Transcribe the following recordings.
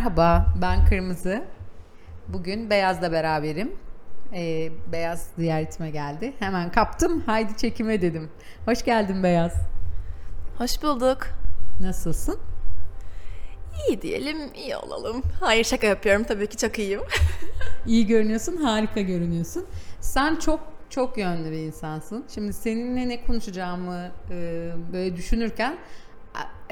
Merhaba, ben Kırmızı. Bugün Beyaz'la beraberim. Ee, Beyaz ziyaretime geldi. Hemen kaptım, haydi çekime dedim. Hoş geldin Beyaz. Hoş bulduk. Nasılsın? İyi diyelim, iyi olalım. Hayır şaka yapıyorum tabii ki çok iyiyim. İyi görünüyorsun, harika görünüyorsun. Sen çok çok yönlü bir insansın. Şimdi seninle ne konuşacağımı e, böyle düşünürken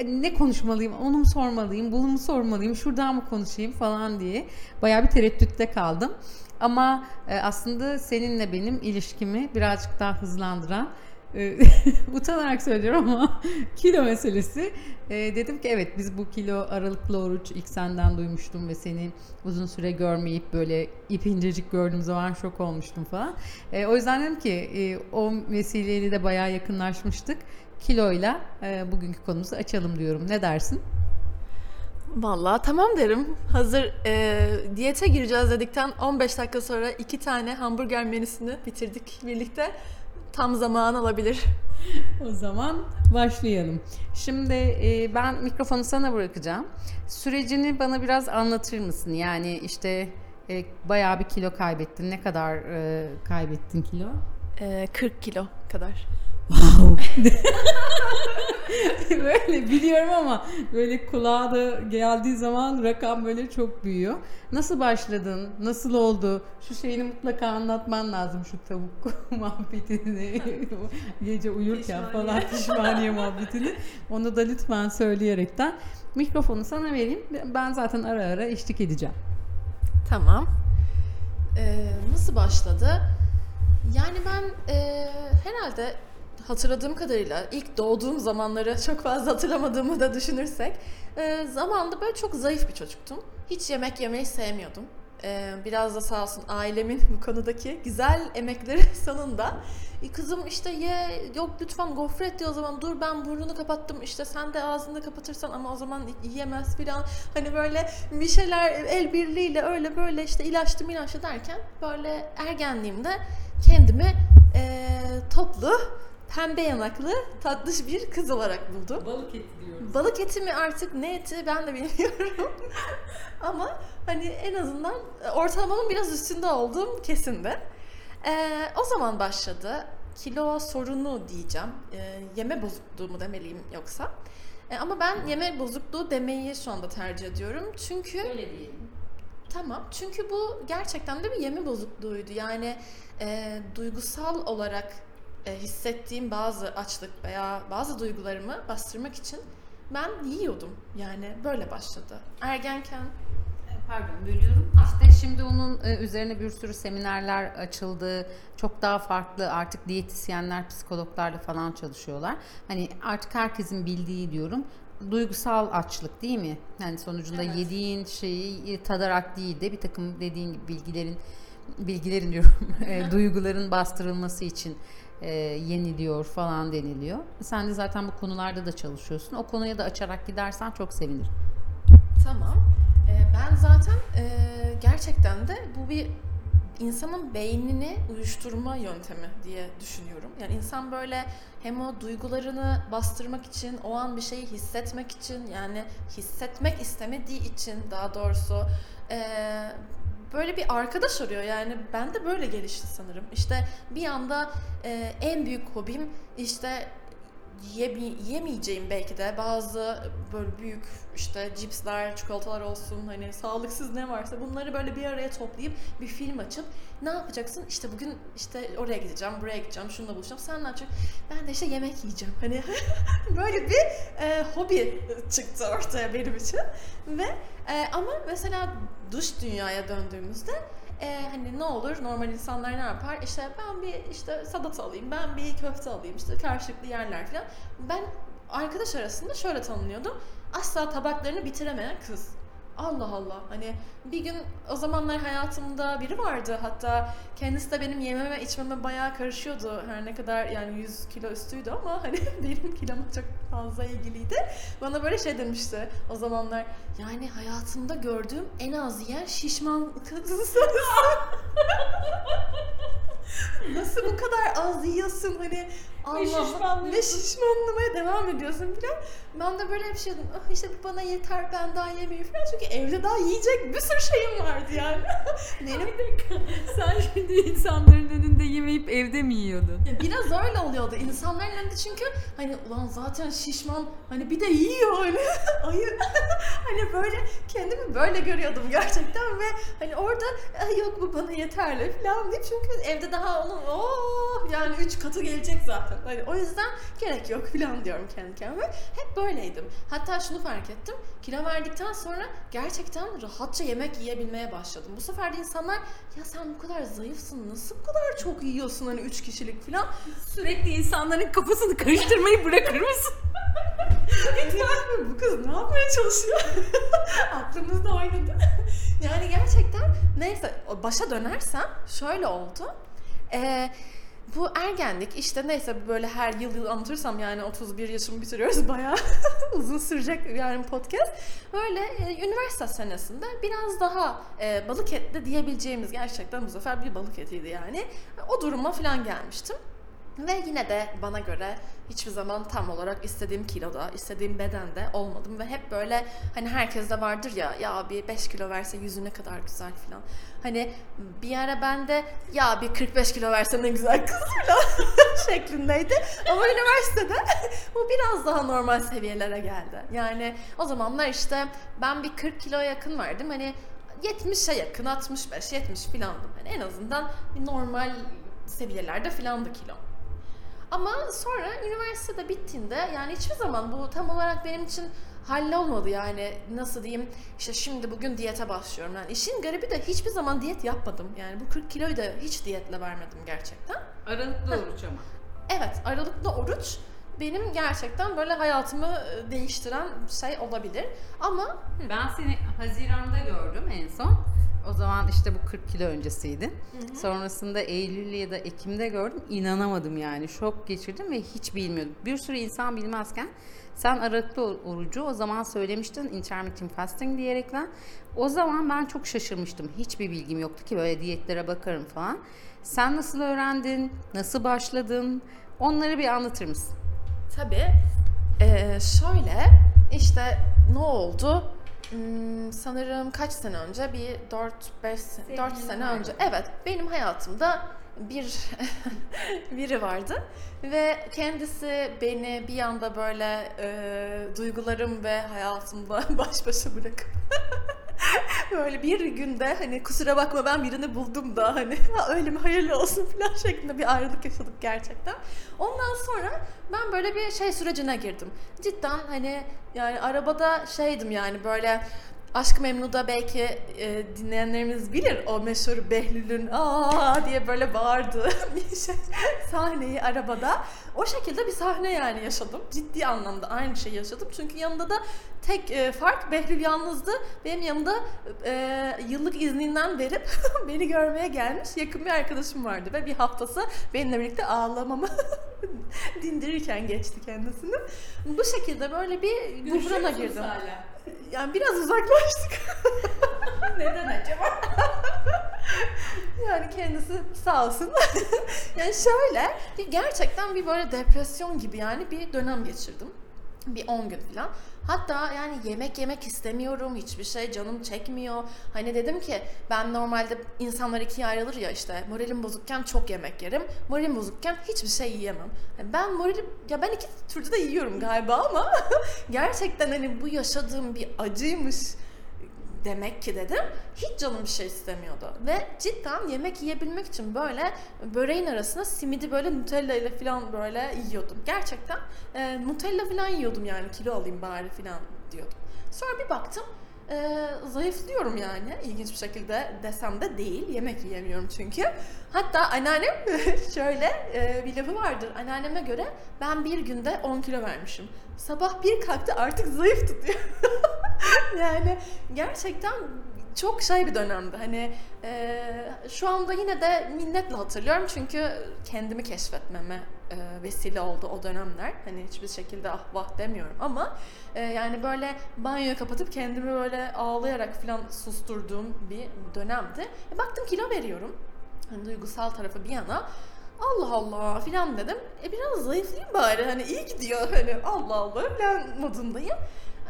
ne konuşmalıyım, onu mu sormalıyım, bunu mu sormalıyım, şuradan mı konuşayım falan diye bayağı bir tereddütte kaldım. Ama e, aslında seninle benim ilişkimi birazcık daha hızlandıran e, utanarak söylüyorum ama kilo meselesi. E, dedim ki evet biz bu kilo aralıklı oruç ilk senden duymuştum ve seni uzun süre görmeyip böyle ip incecik gördüğüm zaman şok olmuştum falan. O yüzden dedim ki o vesileyle de bayağı yakınlaşmıştık. Kiloyla e, bugünkü konumuzu açalım diyorum. Ne dersin? Vallahi tamam derim. Hazır e, diyete gireceğiz dedikten 15 dakika sonra iki tane hamburger menüsünü bitirdik birlikte. Tam zaman alabilir. O zaman başlayalım. Şimdi e, ben mikrofonu sana bırakacağım. Sürecini bana biraz anlatır mısın? Yani işte e, bayağı bir kilo kaybettin. Ne kadar e, kaybettin kilo? E, 40 kilo kadar. böyle biliyorum ama böyle kulağa da geldiği zaman rakam böyle çok büyüyor. Nasıl başladın? Nasıl oldu? Şu şeyini mutlaka anlatman lazım şu tavuk muhabbetini. Gece uyurken Pişmaniye. falan pişmaniye muhabbetini. Onu da lütfen söyleyerekten mikrofonu sana vereyim. Ben zaten ara ara eşlik edeceğim. Tamam. E, nasıl başladı? Yani ben e, herhalde hatırladığım kadarıyla ilk doğduğum zamanları çok fazla hatırlamadığımı da düşünürsek e, zamanında böyle çok zayıf bir çocuktum. Hiç yemek yemeyi sevmiyordum. E, biraz da sağ olsun ailemin bu konudaki güzel emekleri sonunda "E, kızım işte ye yok lütfen gofret diyor o zaman dur ben burnunu kapattım işte sen de ağzını kapatırsan ama o zaman yiyemez filan hani böyle bir şeyler el birliğiyle öyle böyle işte ilaçlı milaçlı derken böyle ergenliğimde kendimi e, toplu pembe yanaklı tatlış bir kız olarak buldum. Balık eti diyoruz. Balık eti mi artık ne eti ben de bilmiyorum. Ama hani en azından ortalamanın biraz üstünde olduğum kesindi. Ee, o zaman başladı. Kilo sorunu diyeceğim. Ee, yeme bozukluğu mu demeliyim yoksa. Ee, ama ben yeme bozukluğu demeyi şu anda tercih ediyorum. Çünkü Öyle diyelim. Tamam. Çünkü bu gerçekten de bir yeme bozukluğuydu. Yani e, duygusal olarak e, hissettiğim bazı açlık veya bazı duygularımı bastırmak için ben yiyordum. Yani böyle başladı. Ergenken Pardon bölüyorum. İşte şimdi onun e, üzerine bir sürü seminerler açıldı. Çok daha farklı artık diyetisyenler, psikologlarla falan çalışıyorlar. Hani artık herkesin bildiği diyorum. Duygusal açlık değil mi? Yani sonucunda Evet. yediğin şeyi tadarak değil de bir takım dediğin gibi bilgilerin bilgilerin diyorum e, duyguların bastırılması için e, yeniliyor falan deniliyor. Sen de zaten bu konularda da çalışıyorsun. O konuya da açarak gidersen çok sevinirim. Tamam. Ee, ben zaten e, gerçekten de bu bir insanın beynini uyuşturma yöntemi diye düşünüyorum. Yani insan böyle hem o duygularını bastırmak için, o an bir şeyi hissetmek için, yani hissetmek istemediği için daha doğrusu e, böyle bir arkadaş arıyor. Yani ben de böyle gelişti sanırım. İşte bir anda e, en büyük hobim işte yeme- yemeyeceğim belki de bazı böyle büyük işte cipsler, çikolatalar olsun hani sağlıksız ne varsa bunları böyle bir araya toplayıp bir film açıp ne yapacaksın? İşte bugün işte oraya gideceğim, buraya gideceğim, şununla buluşacağım. Sen ne yapacaksın? Ben de işte yemek yiyeceğim. Hani böyle bir e, hobi çıktı ortaya benim için. Ve e, ama mesela dış dünyaya döndüğümüzde e, hani ne olur normal insanlar ne yapar? İşte ben bir işte salata alayım, ben bir köfte alayım, işte karşılıklı yerler falan. Ben arkadaş arasında şöyle tanınıyordum. Asla tabaklarını bitiremeyen kız. Allah Allah. Hani bir gün o zamanlar hayatımda biri vardı. Hatta kendisi de benim yememe içmeme bayağı karışıyordu. Her ne kadar yani 100 kilo üstüydü ama hani benim kiloma çok fazla ilgiliydi. Bana böyle şey demişti o zamanlar. Yani hayatımda gördüğüm en az yiyen şişman kadınsın. Nasıl bu kadar az yiyorsun hani anlam- şişmanlıyorsun. ve şişmanlamaya devam ediyorsun falan. Ben de böyle bir şey dedim. Ah işte bu bana yeter ben daha yemeyeyim falan. Çünkü evde daha yiyecek bir sürü şeyim vardı yani. Benim Sen şimdi insanların önünde yemeyip evde mi yiyordun? Ya biraz öyle oluyordu. İnsanların önünde çünkü hani ulan zaten şişman hani bir de yiyor hani ayı hani böyle kendimi böyle görüyordum gerçekten ve hani orada "Ay yok bu bana yeterli falan deyip çünkü evde daha onun oh yani üç katı gelecek zaten. Hani o yüzden gerek yok falan diyorum kendi kendime. Hep böyleydim. Hatta şunu fark ettim. Kilo verdikten sonra gerçekten rahatça yemek yiyebilmeye başladım. Bu sefer de insanlar ya sen bu kadar zayıfsın nasıl bu kadar çok yiyorsun hani üç kişilik falan. Sürekli insanların kafasını karıştırmayı bırakır mısın? bu kız ne yapmaya çalışıyor? Aklımızda oynadı. yani gerçekten neyse başa dönersem şöyle oldu. Ee, bu ergenlik işte neyse böyle her yıl yıl anlatırsam yani 31 yaşımı bitiriyoruz bayağı uzun sürecek yani podcast. Böyle e, üniversite senesinde biraz daha e, balık etli diyebileceğimiz gerçekten bu sefer bir balık etiydi yani. O duruma falan gelmiştim. Ve yine de bana göre hiçbir zaman tam olarak istediğim kiloda, istediğim bedende olmadım ve hep böyle hani herkeste vardır ya ya bir 5 kilo verse yüzü ne kadar güzel falan. Hani bir ara ben de ya bir 45 kilo verse ne güzel kız falan şeklindeydi. Ama üniversitede bu biraz daha normal seviyelere geldi. Yani o zamanlar işte ben bir 40 kiloya yakın verdim. Hani 70'e yakın 65 70 filandım. Hani en azından bir normal seviyelerde filandı kilo. Ama sonra üniversitede bittiğinde yani hiçbir zaman bu tam olarak benim için hallolmadı yani nasıl diyeyim işte şimdi bugün diyete başlıyorum yani işin garibi de hiçbir zaman diyet yapmadım yani bu 40 kiloyu da hiç diyetle vermedim gerçekten. Aralıklı oruç ama. Evet aralıklı oruç benim gerçekten böyle hayatımı e, değiştiren şey olabilir ama Ben seni Haziran'da gördüm en son. O zaman işte bu 40 kilo öncesiydi. Sonrasında Eylül ya da Ekim'de gördüm. İnanamadım yani. Şok geçirdim ve hiç bilmiyordum. Bir sürü insan bilmezken sen aralıklı or- orucu o zaman söylemiştin intermittent fasting diyerekten. O zaman ben çok şaşırmıştım. Hiçbir bilgim yoktu ki böyle diyetlere bakarım falan. Sen nasıl öğrendin? Nasıl başladın? Onları bir anlatır mısın? Tabii. Ee, şöyle işte ne oldu? Hmm, sanırım kaç sene önce bir 4 5 4 sene önce. Evet, benim hayatımda bir biri vardı ve kendisi beni bir anda böyle e, duygularım ve hayatımda baş başa bırakıp böyle bir günde hani kusura bakma ben birini buldum da hani "Ha, öyle mi hayırlı olsun falan şeklinde bir ayrılık yaşadık gerçekten. Ondan sonra ben böyle bir şey sürecine girdim. Cidden hani yani arabada şeydim yani böyle Aşk Memnu'da belki e, dinleyenlerimiz bilir o meşhur Behlül'ün aa diye böyle bağırdığı bir şey sahneyi arabada. O şekilde bir sahne yani yaşadım. Ciddi anlamda aynı şeyi yaşadım. Çünkü yanında da tek e, fark Behlül yalnızdı. Benim yanımda e, yıllık izninden verip beni görmeye gelmiş yakın bir arkadaşım vardı ve bir haftası benimle birlikte ağlamamı dindirirken geçti kendisini. Bu şekilde böyle bir buhrana girdim. Yani biraz uzaklaştık. Neden acaba? Yani kendisi sağ olsun. yani şöyle bir gerçekten bir böyle depresyon gibi yani bir dönem geçirdim. Bir 10 gün falan. Hatta yani yemek yemek istemiyorum, hiçbir şey canım çekmiyor. Hani dedim ki ben normalde insanlar ikiye ayrılır ya işte moralim bozukken çok yemek yerim, moralim bozukken hiçbir şey yiyemem. Yani ben moralim, ya ben iki türlü de yiyorum galiba ama gerçekten hani bu yaşadığım bir acıymış demek ki dedim. Hiç canım bir şey istemiyordu. Ve cidden yemek yiyebilmek için böyle böreğin arasına simidi böyle Nutella ile falan böyle yiyordum. Gerçekten e, Nutella falan yiyordum yani kilo alayım bari falan diyordum. Sonra bir baktım e, zayıflıyorum yani ilginç bir şekilde desem de değil. Yemek yiyemiyorum çünkü. Hatta anneannem şöyle e, bir lafı vardır. Anneanneme göre ben bir günde 10 kilo vermişim. Sabah bir kalktı artık zayıf tutuyor. yani gerçekten çok şey bir dönemdi. Hani e, şu anda yine de minnetle hatırlıyorum çünkü kendimi keşfetmeme e, vesile oldu o dönemler. Hani hiçbir şekilde ah vah demiyorum ama e, yani böyle banyoyu kapatıp kendimi böyle ağlayarak falan susturduğum bir dönemdi. E, baktım kilo veriyorum. Hani duygusal tarafı bir yana. Allah Allah filan dedim. E biraz zayıflayayım bari hani iyi gidiyor hani Allah Allah filan modundayım.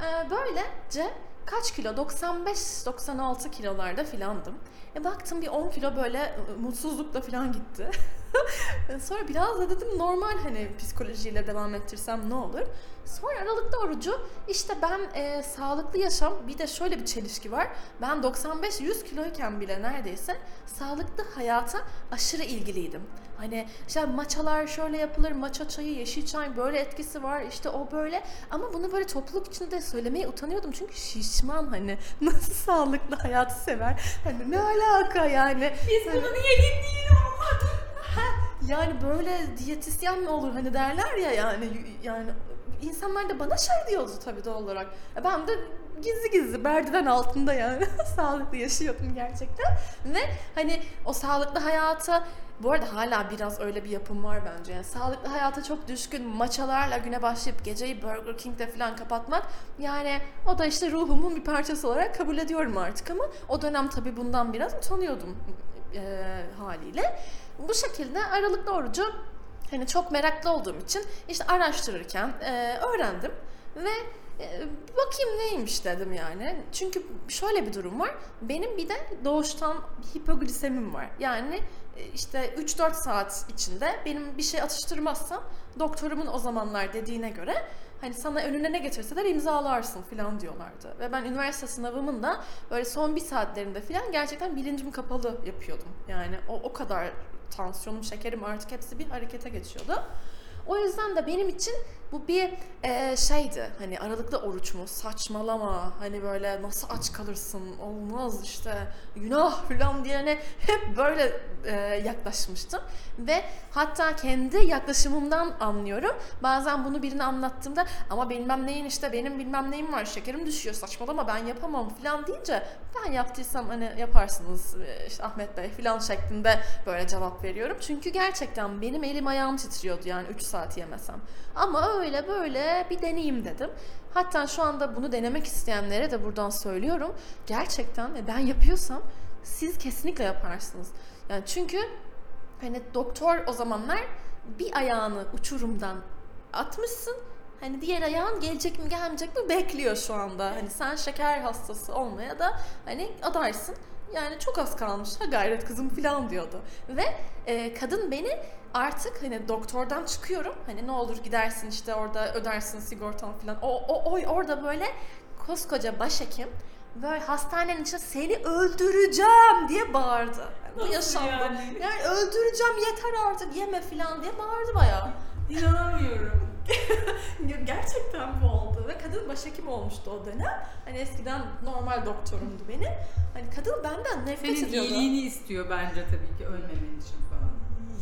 E, böylece kaç kilo? 95-96 kilolarda filandım. E baktım bir 10 kilo böyle e, mutsuzlukla filan gitti. Sonra biraz da dedim normal hani psikolojiyle devam ettirsem ne olur. Sonra aralıkta orucu işte ben e, sağlıklı yaşam bir de şöyle bir çelişki var. Ben 95-100 kiloyken bile neredeyse sağlıklı hayata aşırı ilgiliydim. Hani işte maçalar şöyle yapılır, maça çayı, yeşil çay böyle etkisi var işte o böyle. Ama bunu böyle topluluk içinde söylemeye utanıyordum çünkü şişman hani nasıl sağlıklı hayatı sever. Hani ne alaka yani. Biz Hani- bunu niye dinleyelim Yani böyle diyetisyen mi olur hani derler ya yani yani insanlar da bana şey diyordu tabii doğal olarak. E Ben de gizli gizli merdiven altında yani sağlıklı yaşıyordum gerçekten. Ve hani o sağlıklı hayata bu arada hala biraz öyle bir yapım var bence. Yani sağlıklı hayata çok düşkün maçalarla güne başlayıp geceyi Burger King'de falan kapatmak yani o da işte ruhumun bir parçası olarak kabul ediyorum artık ama o dönem tabii bundan biraz utanıyordum e, haliyle. Bu şekilde aralıklı orucu hani çok meraklı olduğum için işte araştırırken e, öğrendim ve e, bakayım neymiş dedim yani. Çünkü şöyle bir durum var. Benim bir de doğuştan hipoglisemim var. Yani e, işte 3-4 saat içinde benim bir şey atıştırmazsam doktorumun o zamanlar dediğine göre hani sana önüne ne getirseler imzalarsın falan diyorlardı. Ve ben üniversite sınavımın da böyle son bir saatlerinde falan gerçekten bilincim kapalı yapıyordum. Yani o, o kadar tansiyonum, şekerim artık hepsi bir harekete geçiyordu. O yüzden de benim için bu bir e, şeydi hani aralıklı oruç mu? Saçmalama hani böyle nasıl aç kalırsın? Olmaz işte günah falan diyene hep böyle e, yaklaşmıştım. Ve hatta kendi yaklaşımımdan anlıyorum. Bazen bunu birine anlattığımda ama bilmem neyin işte benim bilmem neyim var şekerim düşüyor saçmalama ben yapamam falan deyince ben yaptıysam hani yaparsınız e, işte Ahmet Bey falan şeklinde böyle cevap veriyorum. Çünkü gerçekten benim elim ayağım titriyordu yani 3 saat yemesem. Ama öyle böyle bir deneyeyim dedim. Hatta şu anda bunu denemek isteyenlere de buradan söylüyorum. Gerçekten e, ben yapıyorsam siz kesinlikle yaparsınız. Yani çünkü hani doktor o zamanlar bir ayağını uçurumdan atmışsın. Hani diğer ayağın gelecek mi gelmeyecek mi bekliyor şu anda. Hani sen şeker hastası olmaya da hani adaysın. Yani çok az kalmış ha gayret kızım falan diyordu. Ve e, kadın beni artık hani doktordan çıkıyorum. Hani ne olur gidersin işte orada ödersin sigortan falan. O, o, o orada böyle koskoca başhekim böyle hastanenin içinde seni öldüreceğim diye bağırdı. Yani bu Nasıl yaşandı. yani? Yani öldüreceğim yeter artık yeme falan diye bağırdı bayağı. İnanamıyorum. Gerçekten bu oldu ve kadın başhekim olmuştu o dönem. Hani eskiden normal doktorumdu benim. Hani kadın benden nefret Senin ediyordu. iyiliğini istiyor bence tabii ki ölmemen için falan.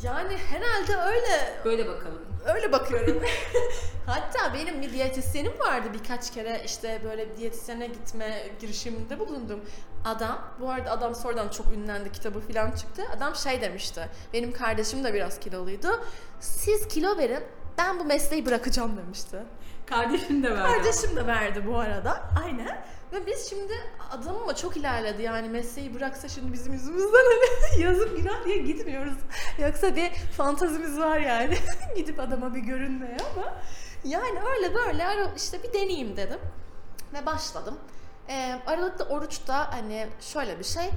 Yani herhalde öyle Böyle bakalım. öyle bakıyorum. Hatta benim bir diyetisyenim vardı birkaç kere işte böyle bir diyetisyene gitme girişiminde bulundum. Adam, bu arada adam sonradan çok ünlendi kitabı falan çıktı. Adam şey demişti, benim kardeşim de biraz kiloluydu. Siz kilo verin, ben bu mesleği bırakacağım demişti. Kardeşin de verdi. Kardeşim de verdi bu arada. Aynen. Ve biz şimdi adam ama çok ilerledi yani mesleği bıraksa şimdi bizim yüzümüzden hani yazık günah diye gitmiyoruz. Yoksa bir fantazimiz var yani gidip adama bir görünmeye ama yani öyle böyle işte bir deneyeyim dedim ve başladım. Ee, aralıkta oruçta hani şöyle bir şey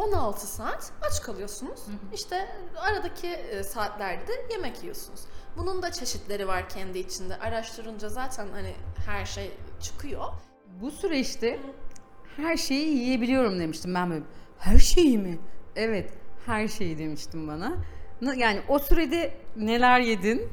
16 saat aç kalıyorsunuz. İşte aradaki e, saatlerde de yemek yiyorsunuz. Bunun da çeşitleri var kendi içinde. Araştırınca zaten hani her şey çıkıyor. Bu süreçte her şeyi yiyebiliyorum demiştim ben böyle. Her şeyi mi? Evet, her şeyi demiştim bana. Na- Yani o sürede neler yedin?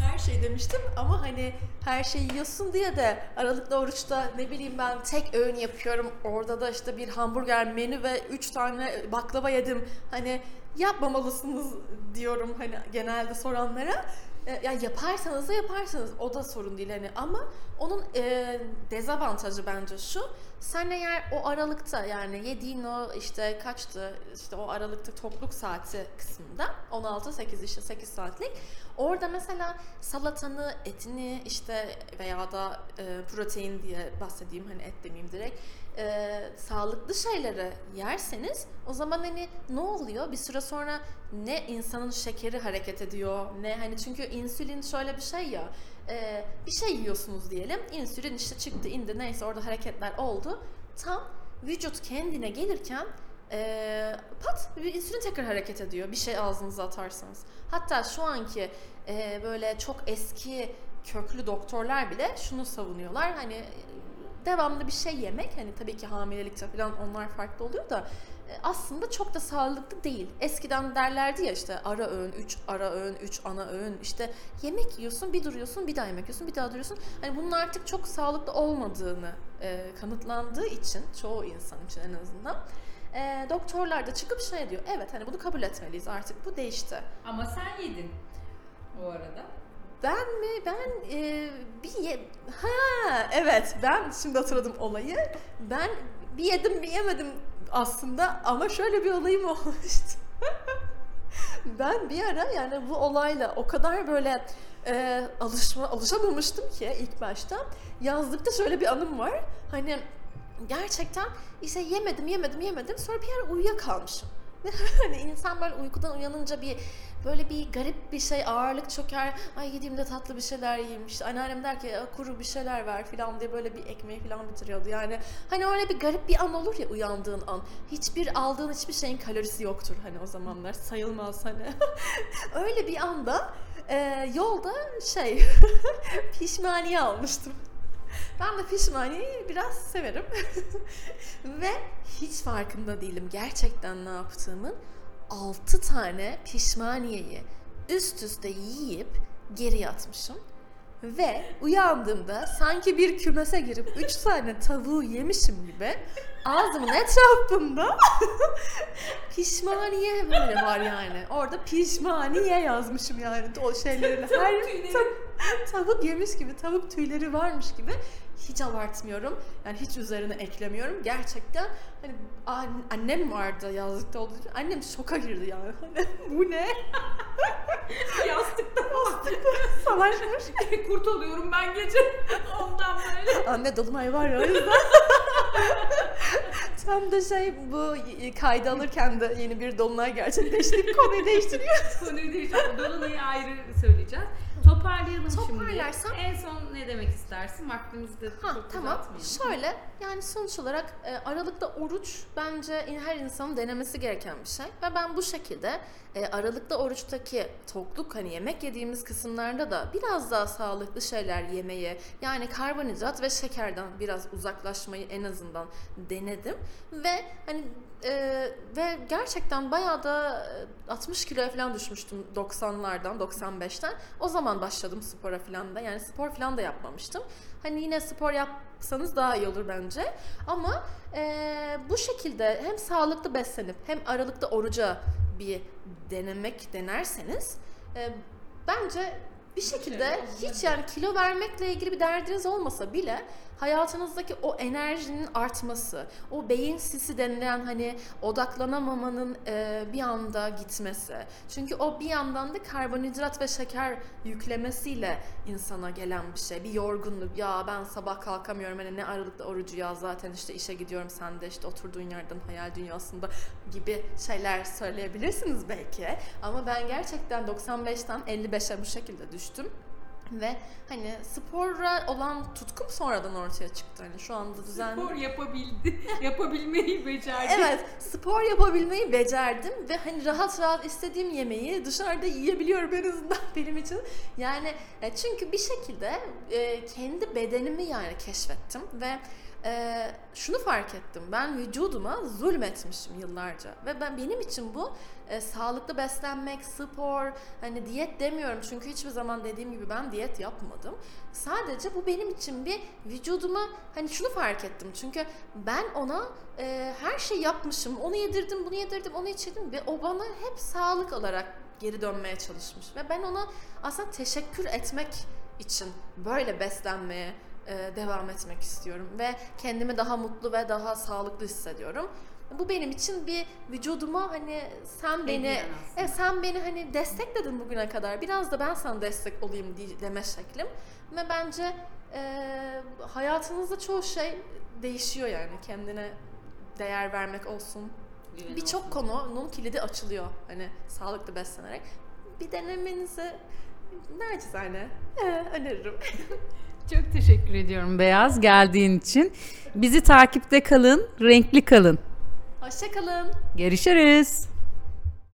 Her şey demiştim ama hani her şeyi yiyorsun diye de aralıklı oruçta ne bileyim ben tek öğün yapıyorum. Orada da işte bir hamburger menü ve üç tane baklava yedim. Hani yapmamalısınız diyorum hani genelde soranlara. E, yani yaparsanız da yaparsınız. O da sorun değil hani ama onun e, dezavantajı bence şu. Sen eğer o aralıkta yani yediğin o işte kaçtı işte o aralıkta topluk saati kısmında 16-8 işte 8 saatlik Orada mesela salatanı, etini işte veya da e, protein diye bahsedeyim hani et demeyeyim direkt. E, sağlıklı şeyleri yerseniz o zaman hani ne oluyor? Bir süre sonra ne insanın şekeri hareket ediyor ne hani çünkü insülin şöyle bir şey ya e, bir şey yiyorsunuz diyelim insülin işte çıktı indi neyse orada hareketler oldu tam vücut kendine gelirken e, pat insülin tekrar hareket ediyor bir şey ağzınıza atarsanız. Hatta şu anki e, böyle çok eski köklü doktorlar bile şunu savunuyorlar hani devamlı bir şey yemek hani tabii ki hamilelikte falan onlar farklı oluyor da e, aslında çok da sağlıklı değil. Eskiden derlerdi ya işte ara öğün, 3 ara öğün, 3 ana öğün. İşte yemek yiyorsun, bir duruyorsun, bir daha yemek yiyorsun, bir daha duruyorsun. Hani bunun artık çok sağlıklı olmadığını e, kanıtlandığı için çoğu insan için en azından e, doktorlar da çıkıp şey diyor. Evet hani bunu kabul etmeliyiz artık bu değişti. Ama sen yedin o arada. Ben mi? Ben e, bir ye... Ha evet ben şimdi hatırladım olayı. Ben bir yedim bir yemedim aslında ama şöyle bir olayım olmuştu. ben bir ara yani bu olayla o kadar böyle e, alışma, alışamamıştım ki ilk başta. Yazlıkta şöyle bir anım var. Hani gerçekten işte yemedim yemedim yemedim sonra bir ara uyuyakalmışım. hani insan böyle uykudan uyanınca bir böyle bir garip bir şey ağırlık çöker. Ay gideyim de tatlı bir şeyler yiyeyim. İşte anneannem der ki "Ya kuru bir şeyler ver falan diye böyle bir ekmeği falan bitiriyordu. Yani hani öyle bir garip bir an olur ya uyandığın an. Hiçbir aldığın hiçbir şeyin kalorisi yoktur hani o zamanlar sayılmaz hani. öyle bir anda e, yolda şey pişmaniye almıştım. Ben de pişmaniyeyi biraz severim. Ve hiç farkında değilim gerçekten ne yaptığımın. 6 tane pişmaniyeyi üst üste yiyip geri yatmışım. Ve uyandığımda sanki bir kümese girip 3 tane tavuğu yemişim gibi ağzımın etrafında pişmaniye böyle var yani. Orada pişmaniye yazmışım yani o şeylerin her tavuk yemiş gibi, tavuk tüyleri varmış gibi. Hiç abartmıyorum. Yani hiç üzerine eklemiyorum. Gerçekten hani an- annem vardı yazlıkta olduğu için. Annem şoka girdi yani. Bu ne? Yastıkta Savaşmış. kurt oluyorum ben gece. Ondan böyle. Anne dolunay var ya o yüzden. Tam da şey bu kaydı alırken de yeni bir dolunay gerçekleşti. Konuyu değiştiriyor. Konuyu değiştirip Dolunay'ı ayrı söyleyeceğiz. Toparlayalım Toparlarsam- şimdi. En son ne demek istersin? Vaktimizi de Ha çok tamam. Şöyle yani sonuç olarak e, Aralık'ta oruç bence her insanın denemesi gereken bir şey. Ve ben bu şekilde e, Aralık'ta oruçtaki tokluk hani yemek yediğimiz kısımlarda da biraz daha sağlıklı şeyler yemeyi yani karbonhidrat ve şekerden biraz uzaklaşmayı en azından denedim. Ve hani e, ve gerçekten bayağı da e, 60 kiloya falan düşmüştüm 90'lardan 95'ten. O zaman başladım spora falan da. Yani spor falan da yapmamıştım. Hani yine spor yapsanız daha iyi olur bence. Ama e, bu şekilde hem sağlıklı beslenip hem aralıkta oruca bir denemek denerseniz e, bence bir şekilde hiç yani kilo vermekle ilgili bir derdiniz olmasa bile hayatınızdaki o enerjinin artması, o beyin sisi denilen hani odaklanamamanın e, bir anda gitmesi. Çünkü o bir yandan da karbonhidrat ve şeker yüklemesiyle insana gelen bir şey. Bir yorgunluk. Ya ben sabah kalkamıyorum hani ne aralıkta orucu ya zaten işte işe gidiyorum sen de işte oturduğun yerden hayal dünyasında gibi şeyler söyleyebilirsiniz belki. Ama ben gerçekten 95'ten 55'e bu şekilde düştüm. Ve hani spora olan tutkum sonradan ortaya çıktı. Hani şu anda düzenli... Spor yapabildi. Yapabilmeyi becerdi. Evet, spor yapabilmeyi becerdim ve hani rahat rahat istediğim yemeği dışarıda yiyebiliyorum en azından benim için. Yani e, çünkü bir şekilde e, kendi bedenimi yani keşfettim ve e, şunu fark ettim. Ben vücuduma zulmetmişim yıllarca ve ben benim için bu e, sağlıklı beslenmek, spor, hani diyet demiyorum çünkü hiçbir zaman dediğim gibi ben diyet yapmadım. Sadece bu benim için bir vücuduma hani şunu fark ettim. Çünkü ben ona e, her şey yapmışım. Onu yedirdim, bunu yedirdim, onu içirdim ve o bana hep sağlık olarak geri dönmeye çalışmış. Ve ben ona aslında teşekkür etmek için böyle beslenmeye devam etmek istiyorum ve kendimi daha mutlu ve daha sağlıklı hissediyorum. Bu benim için bir vücuduma hani sen beni evet, sen beni hani destekledin bugüne kadar. Biraz da ben sana destek olayım deme şeklim. Ve bence e, hayatınızda çoğu şey değişiyor yani kendine değer vermek olsun. Birçok konunun kilidi açılıyor hani sağlıklı beslenerek. Bir denemenizi nacizane e, öneririm. Çok teşekkür ediyorum Beyaz geldiğin için. Bizi takipte kalın, renkli kalın. Hoşçakalın. Görüşürüz.